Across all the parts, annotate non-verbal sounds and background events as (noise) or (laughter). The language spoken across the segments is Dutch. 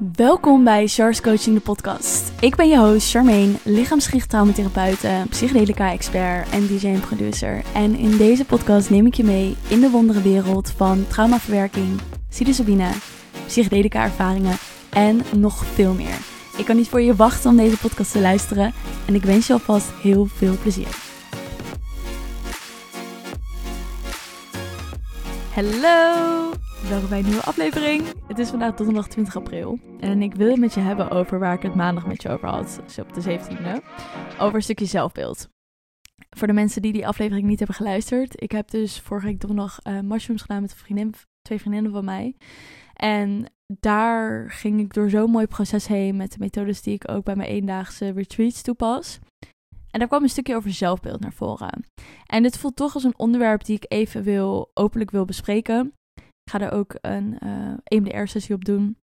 Welkom bij Char's Coaching de podcast. Ik ben je host Charmaine, lichaamsgericht traumatherapeute, psychedelica-expert en DJ en producer. En in deze podcast neem ik je mee in de wondere wereld van traumaverwerking, psilocybine, psychedelica-ervaringen en nog veel meer. Ik kan niet voor je wachten om deze podcast te luisteren en ik wens je alvast heel veel plezier. Hallo! Welkom bij een nieuwe aflevering. Is vandaag donderdag 20 april. En ik wil het met je hebben over waar ik het maandag met je over had. Dus op de 17e. Over een stukje zelfbeeld. Voor de mensen die die aflevering niet hebben geluisterd. Ik heb dus vorige week donderdag uh, mushrooms gedaan met vriendin, twee vriendinnen van mij. En daar ging ik door zo'n mooi proces heen met de methodes die ik ook bij mijn eendaagse retreats toepas. En daar kwam een stukje over zelfbeeld naar voren. En dit voelt toch als een onderwerp die ik even wil, openlijk wil bespreken. Ga er ook een uh, EMDR-sessie op doen.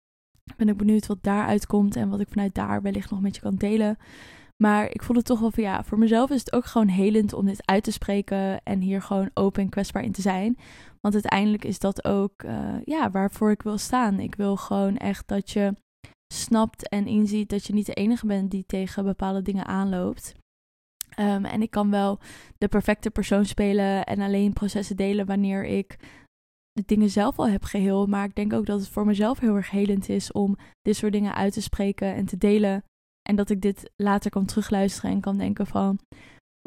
Ben ik benieuwd wat daaruit komt en wat ik vanuit daar wellicht nog met je kan delen. Maar ik voel het toch wel van ja, voor mezelf is het ook gewoon helend om dit uit te spreken en hier gewoon open en kwetsbaar in te zijn. Want uiteindelijk is dat ook uh, ja, waarvoor ik wil staan. Ik wil gewoon echt dat je snapt en inziet dat je niet de enige bent die tegen bepaalde dingen aanloopt. Um, en ik kan wel de perfecte persoon spelen en alleen processen delen wanneer ik de dingen zelf al heb geheel. Maar ik denk ook dat het voor mezelf heel erg helend is om dit soort dingen uit te spreken en te delen. En dat ik dit later kan terugluisteren en kan denken van...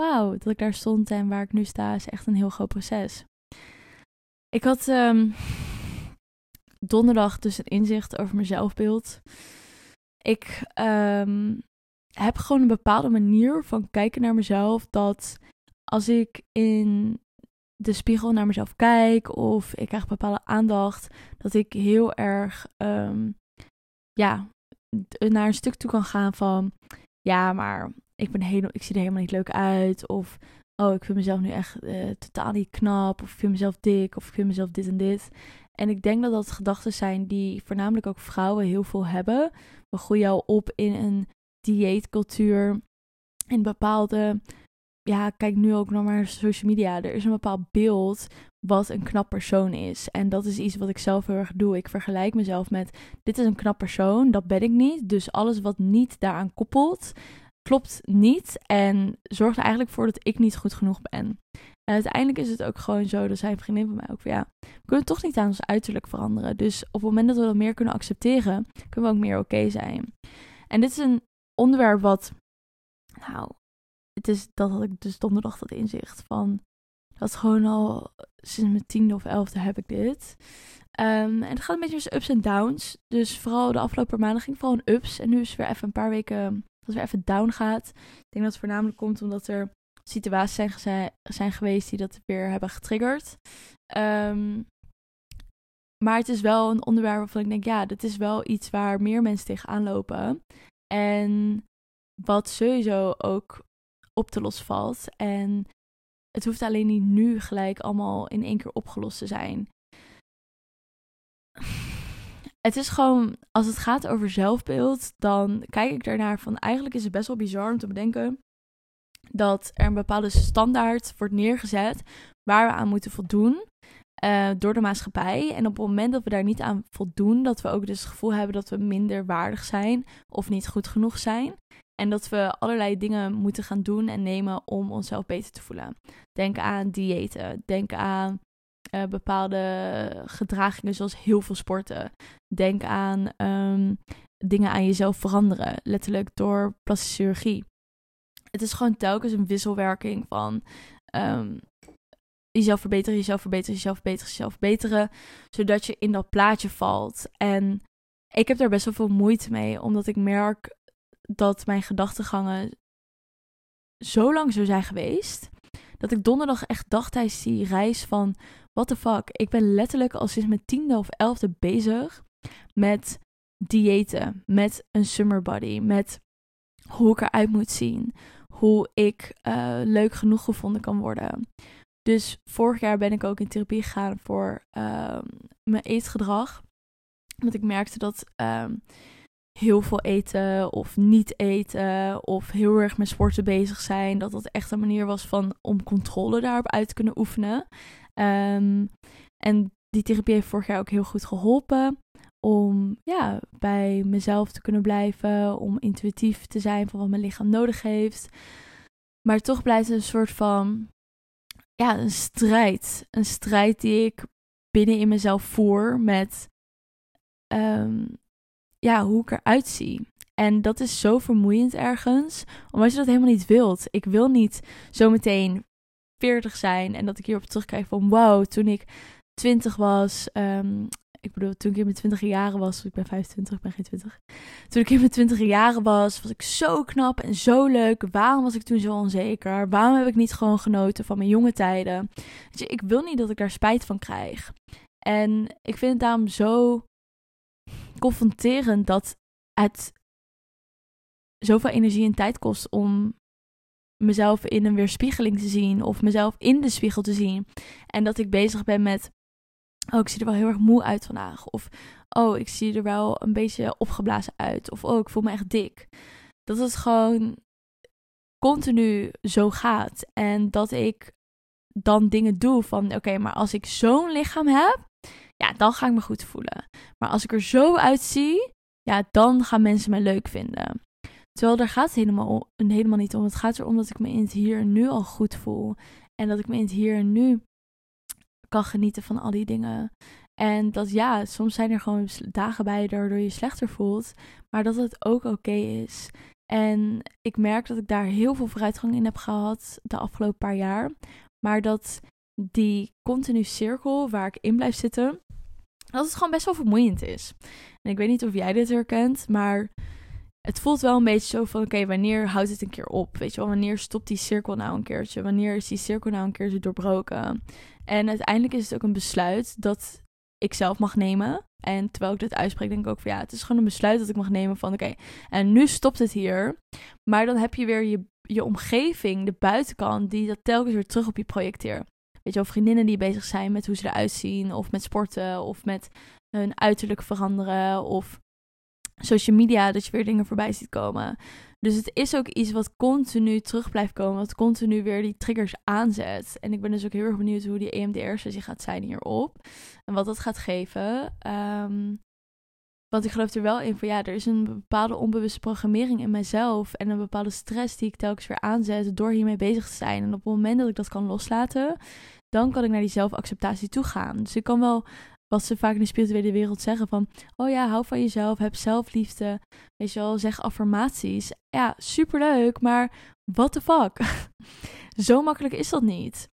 Wauw, dat ik daar stond en waar ik nu sta is echt een heel groot proces. Ik had um, donderdag dus een inzicht over mijn zelfbeeld. Ik um, heb gewoon een bepaalde manier van kijken naar mezelf. Dat als ik in de spiegel naar mezelf kijk of ik krijg bepaalde aandacht, dat ik heel erg um, ja, naar een stuk toe kan gaan van ja, maar ik, ben helemaal, ik zie er helemaal niet leuk uit. Of oh, ik vind mezelf nu echt uh, totaal niet knap. Of ik vind mezelf dik. Of ik vind mezelf dit en dit. En ik denk dat dat gedachten zijn die voornamelijk ook vrouwen heel veel hebben. We groeien al op in een dieetcultuur. In bepaalde ja, kijk nu ook nog maar social media. Er is een bepaald beeld wat een knap persoon is. En dat is iets wat ik zelf heel erg doe. Ik vergelijk mezelf met: dit is een knap persoon, dat ben ik niet. Dus alles wat niet daaraan koppelt, klopt niet. En zorgt er eigenlijk voor dat ik niet goed genoeg ben. En uiteindelijk is het ook gewoon zo, dat zijn vriendin van mij ook van ja, we kunnen toch niet aan ons uiterlijk veranderen. Dus op het moment dat we dat meer kunnen accepteren, kunnen we ook meer oké zijn. En dit is een onderwerp wat, nou, het is, dat had ik dus donderdag dat inzicht van. Dat gewoon al sinds mijn tiende of elfde heb ik dit. Um, en het gaat een beetje als ups en downs. Dus vooral de afgelopen maanden ging vooral een ups. En nu is het weer even een paar weken dat weer even down gaat. Ik denk dat het voornamelijk komt omdat er situaties zijn, zijn geweest die dat weer hebben getriggerd. Um, maar het is wel een onderwerp waarvan ik denk, ja, dit is wel iets waar meer mensen tegenaan lopen. En wat sowieso ook op te lossen valt. En het hoeft alleen niet nu gelijk allemaal in één keer opgelost te zijn. Het is gewoon, als het gaat over zelfbeeld, dan kijk ik daarnaar van eigenlijk is het best wel bizar om te bedenken dat er een bepaalde standaard wordt neergezet waar we aan moeten voldoen uh, door de maatschappij. En op het moment dat we daar niet aan voldoen, dat we ook dus het gevoel hebben dat we minder waardig zijn of niet goed genoeg zijn. En dat we allerlei dingen moeten gaan doen en nemen om onszelf beter te voelen. Denk aan diëten. Denk aan uh, bepaalde gedragingen zoals heel veel sporten. Denk aan um, dingen aan jezelf veranderen. Letterlijk door plastische chirurgie. Het is gewoon telkens een wisselwerking van um, jezelf verbeteren, jezelf verbeteren, jezelf verbeteren, jezelf verbeteren. Zodat je in dat plaatje valt. En ik heb daar best wel veel moeite mee, omdat ik merk dat mijn gedachtegangen zo lang zo zijn geweest. Dat ik donderdag echt dacht tijdens die reis van... What the fuck? Ik ben letterlijk al sinds mijn tiende of elfde bezig met diëten. Met een summer body. Met hoe ik eruit moet zien. Hoe ik uh, leuk genoeg gevonden kan worden. Dus vorig jaar ben ik ook in therapie gegaan voor uh, mijn eetgedrag. Want ik merkte dat... Uh, heel veel eten of niet eten of heel erg met sporten bezig zijn. Dat dat echt een manier was van om controle daarop uit te kunnen oefenen. Um, en die therapie heeft vorig jaar ook heel goed geholpen. om ja, bij mezelf te kunnen blijven, om intuïtief te zijn van wat mijn lichaam nodig heeft. Maar toch blijft het een soort van ja, een strijd. Een strijd die ik binnen in mezelf voer met ehm, ja, hoe ik eruit zie. En dat is zo vermoeiend ergens, omdat je dat helemaal niet wilt. Ik wil niet zometeen 40 zijn en dat ik hierop terugkijk van wow, toen ik 20 was, um, ik bedoel, toen ik in mijn 20 jaren was, ik ben 25, ik ben geen 20. Toen ik in mijn 20 jaren was, was ik zo knap en zo leuk. Waarom was ik toen zo onzeker? Waarom heb ik niet gewoon genoten van mijn jonge tijden? je, ik wil niet dat ik daar spijt van krijg. En ik vind het daarom zo confronterend dat het zoveel energie en tijd kost om mezelf in een weerspiegeling te zien of mezelf in de spiegel te zien. En dat ik bezig ben met, oh, ik zie er wel heel erg moe uit vandaag. Of, oh, ik zie er wel een beetje opgeblazen uit. Of, oh, ik voel me echt dik. Dat het gewoon continu zo gaat. En dat ik dan dingen doe van, oké, maar als ik zo'n lichaam heb, ja, dan ga ik me goed voelen. Maar als ik er zo uitzie, ja, dan gaan mensen mij leuk vinden. Terwijl daar gaat het helemaal, helemaal niet om. Het gaat erom dat ik me in het hier en nu al goed voel. En dat ik me in het hier en nu kan genieten van al die dingen. En dat ja, soms zijn er gewoon dagen bij waardoor je je slechter voelt. Maar dat het ook oké is. En ik merk dat ik daar heel veel vooruitgang in heb gehad de afgelopen paar jaar. Maar dat die continu cirkel waar ik in blijf zitten, dat het gewoon best wel vermoeiend is. En ik weet niet of jij dit herkent, maar het voelt wel een beetje zo van: oké, wanneer houdt het een keer op? Weet je wel, wanneer stopt die cirkel nou een keertje? Wanneer is die cirkel nou een keertje doorbroken? En uiteindelijk is het ook een besluit dat ik zelf mag nemen. En terwijl ik dit uitspreek, denk ik ook van ja, het is gewoon een besluit dat ik mag nemen van oké, en nu stopt het hier. Maar dan heb je weer je, je omgeving, de buitenkant, die dat telkens weer terug op je projecteert. Weet je wel, vriendinnen die bezig zijn met hoe ze eruit zien, of met sporten, of met hun uiterlijk veranderen, of social media, dat je weer dingen voorbij ziet komen. Dus het is ook iets wat continu terug blijft komen, wat continu weer die triggers aanzet. En ik ben dus ook heel erg benieuwd hoe die EMDR-sessie gaat zijn hierop. En wat dat gaat geven. Um, want ik geloof er wel in van ja, er is een bepaalde onbewuste programmering in mijzelf. En een bepaalde stress die ik telkens weer aanzet door hiermee bezig te zijn. En op het moment dat ik dat kan loslaten, dan kan ik naar die zelfacceptatie toe gaan. Dus ik kan wel wat ze vaak in de spirituele wereld zeggen van, oh ja, hou van jezelf, heb zelfliefde, weet je wel, zeg affirmaties. Ja, superleuk, maar what the fuck? (laughs) Zo makkelijk is dat niet.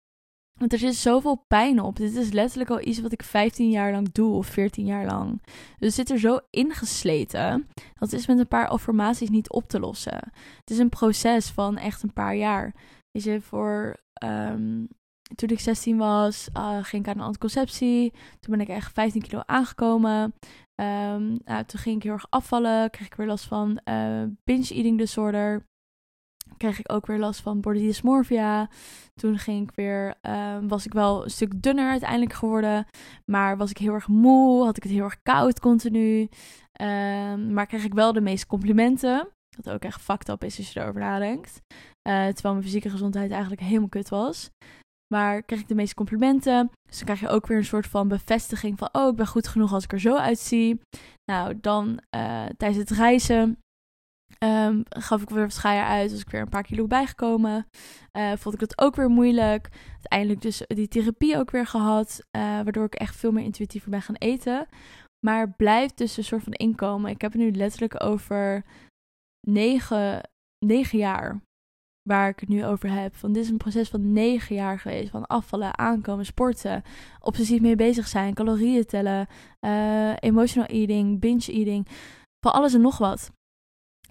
Want er zit zoveel pijn op. Dit is letterlijk al iets wat ik 15 jaar lang doe of 14 jaar lang. Dus zit er zo ingesleten. Dat is met een paar affirmaties niet op te lossen. Het is een proces van echt een paar jaar. Weet je, voor ehm, toen ik 16 was, uh, ging ik aan een anticonceptie. Toen ben ik echt 15 kilo aangekomen. Um, nou, toen ging ik heel erg afvallen. Kreeg ik weer last van uh, binge eating disorder. Kreeg ik ook weer last van body dysmorphia. Toen ging ik weer, uh, was ik wel een stuk dunner uiteindelijk geworden. Maar was ik heel erg moe. Had ik het heel erg koud continu. Um, maar kreeg ik wel de meeste complimenten. Wat ook echt fucked up is als je erover nadenkt. Uh, terwijl mijn fysieke gezondheid eigenlijk helemaal kut was. Maar kreeg ik de meeste complimenten. Dus dan krijg je ook weer een soort van bevestiging van... oh, ik ben goed genoeg als ik er zo uitzie. Nou, dan uh, tijdens het reizen um, gaf ik weer wat schaaier uit. Was ik weer een paar kilo bijgekomen. Uh, vond ik dat ook weer moeilijk. Uiteindelijk dus die therapie ook weer gehad. Uh, waardoor ik echt veel meer intuïtiever ben gaan eten. Maar blijft dus een soort van inkomen. Ik heb het nu letterlijk over negen, negen jaar waar ik het nu over heb. Van dit is een proces van negen jaar geweest. Van afvallen, aankomen, sporten, obsessief mee bezig zijn, calorieën tellen, uh, emotional eating, binge eating, van alles en nog wat.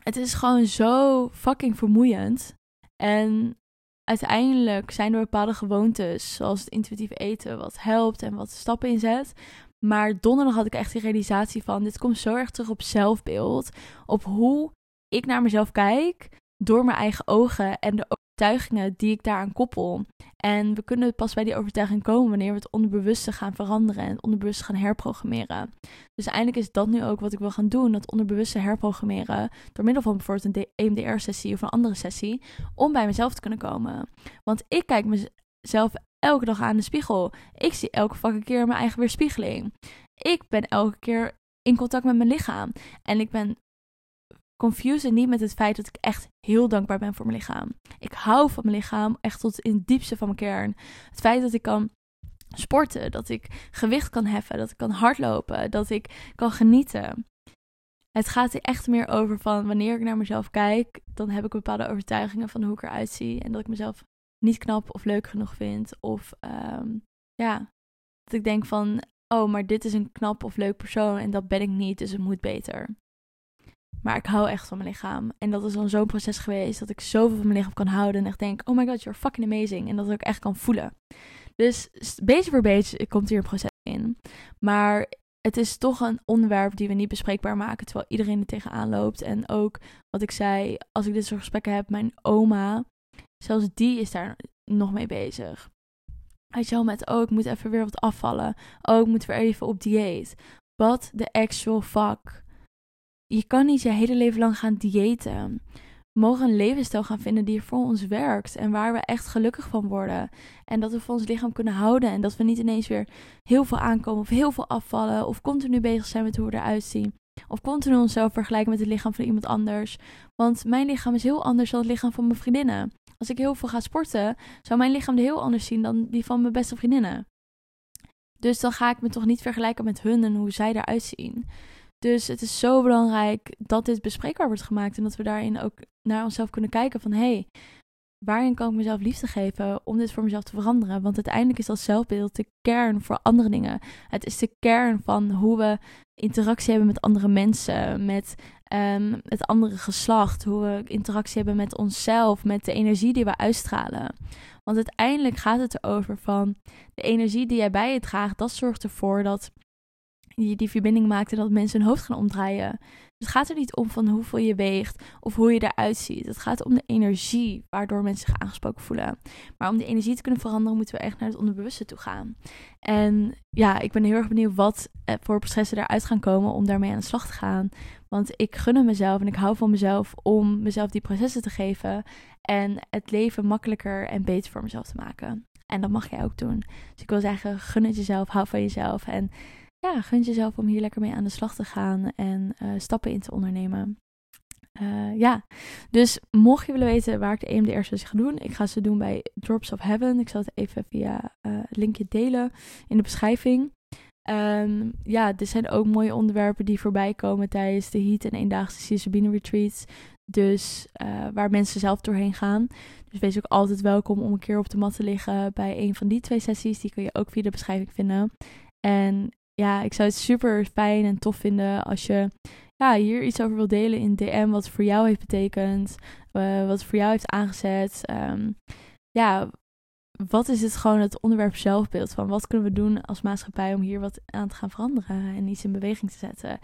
Het is gewoon zo fucking vermoeiend. En uiteindelijk zijn er bepaalde gewoontes, zoals het intuïtief eten, wat helpt en wat stappen inzet. Maar donderdag had ik echt die realisatie van: dit komt zo erg terug op zelfbeeld. Op hoe ik naar mezelf kijk door mijn eigen ogen en de overtuigingen die ik daaraan koppel. En we kunnen pas bij die overtuiging komen wanneer we het onderbewuste gaan veranderen en het onderbewuste gaan herprogrammeren. Dus eindelijk is dat nu ook wat ik wil gaan doen: dat onderbewuste herprogrammeren. Door middel van bijvoorbeeld een EMDR-sessie of een andere sessie. Om bij mezelf te kunnen komen. Want ik kijk mezelf elke dag aan de spiegel. Ik zie elke fucking keer mijn eigen weerspiegeling. Ik ben elke keer in contact met mijn lichaam. En ik ben confused niet met het feit dat ik echt heel dankbaar ben voor mijn lichaam. Ik hou van mijn lichaam echt tot in het diepste van mijn kern. Het feit dat ik kan sporten, dat ik gewicht kan heffen, dat ik kan hardlopen, dat ik kan genieten. Het gaat er echt meer over van wanneer ik naar mezelf kijk, dan heb ik bepaalde overtuigingen van hoe ik eruit zie en dat ik mezelf niet knap of leuk genoeg vind. Of um, ja, dat ik denk van, oh, maar dit is een knap of leuk persoon en dat ben ik niet, dus het moet beter. Maar ik hou echt van mijn lichaam. En dat is dan zo'n proces geweest dat ik zoveel van mijn lichaam kan houden. En echt denk, oh my god, you're fucking amazing. En dat ik echt kan voelen. Dus beetje voor beetje komt hier een proces in. Maar het is toch een onderwerp die we niet bespreekbaar maken. Terwijl iedereen er tegenaan loopt. En ook wat ik zei, als ik dit soort gesprekken heb, mijn oma, zelfs die is daar nog mee bezig. Weet je met, oh, ik moet even weer wat afvallen. Oh, ik moet weer even op dieet. What the actual fuck? Je kan niet je hele leven lang gaan diëten. We mogen een levensstijl gaan vinden die voor ons werkt en waar we echt gelukkig van worden. En dat we voor ons lichaam kunnen houden en dat we niet ineens weer heel veel aankomen of heel veel afvallen of continu bezig zijn met hoe we eruit zien. Of continu onszelf vergelijken met het lichaam van iemand anders. Want mijn lichaam is heel anders dan het lichaam van mijn vriendinnen. Als ik heel veel ga sporten, zou mijn lichaam er heel anders zien dan die van mijn beste vriendinnen. Dus dan ga ik me toch niet vergelijken met hun en hoe zij eruit zien. Dus het is zo belangrijk dat dit bespreekbaar wordt gemaakt en dat we daarin ook naar onszelf kunnen kijken van hé, hey, waarin kan ik mezelf liefde geven om dit voor mezelf te veranderen? Want uiteindelijk is dat zelfbeeld de kern voor andere dingen. Het is de kern van hoe we interactie hebben met andere mensen, met um, het andere geslacht, hoe we interactie hebben met onszelf, met de energie die we uitstralen. Want uiteindelijk gaat het erover van de energie die jij bij je draagt, dat zorgt ervoor dat je die verbinding maakt en dat mensen hun hoofd gaan omdraaien. Het gaat er niet om van hoeveel je weegt of hoe je eruit ziet. Het gaat om de energie waardoor mensen zich aangesproken voelen. Maar om die energie te kunnen veranderen, moeten we echt naar het onderbewuste toe gaan. En ja, ik ben heel erg benieuwd wat voor processen eruit gaan komen om daarmee aan de slag te gaan. Want ik gun mezelf en ik hou van mezelf om mezelf die processen te geven. En het leven makkelijker en beter voor mezelf te maken. En dat mag jij ook doen. Dus ik wil zeggen, gun het jezelf, hou van jezelf. En ja, gun jezelf om hier lekker mee aan de slag te gaan en uh, stappen in te ondernemen. Uh, ja, dus mocht je willen weten waar ik de EMDR-sessie ga doen, ik ga ze doen bij Drops of Heaven. Ik zal het even via het linkje delen in de beschrijving. Um, ja, er zijn ook mooie onderwerpen die voorbij komen tijdens de Heat en eendaagse Psilocybine Retreats. Dus waar mensen zelf doorheen gaan. Dus wees ook altijd welkom om een keer op de mat te liggen bij een van die twee sessies. Die kun je ook via de beschrijving vinden. En ja, ik zou het super fijn en tof vinden als je ja, hier iets over wil delen in DM. Wat voor jou heeft betekend. Uh, wat voor jou heeft aangezet. Um, ja, wat is het gewoon het onderwerp zelfbeeld van? Wat kunnen we doen als maatschappij om hier wat aan te gaan veranderen en iets in beweging te zetten?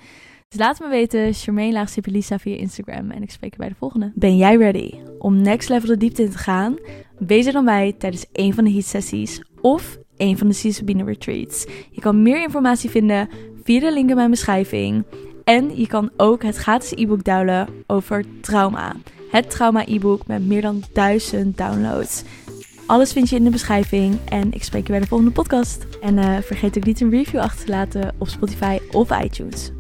Dus laat me weten, Charmaine Lisa via Instagram en ik spreek je bij de volgende. Ben jij ready om next level de diepte in te gaan? Wees er dan bij tijdens een van de heat sessies of een van de Psilocybine Retreats. Je kan meer informatie vinden via de link in mijn beschrijving. En je kan ook het gratis e-book downloaden over trauma. Het trauma e-book met meer dan duizend downloads. Alles vind je in de beschrijving en ik spreek je bij de volgende podcast. En uh, vergeet ook niet een review achter te laten op Spotify of iTunes.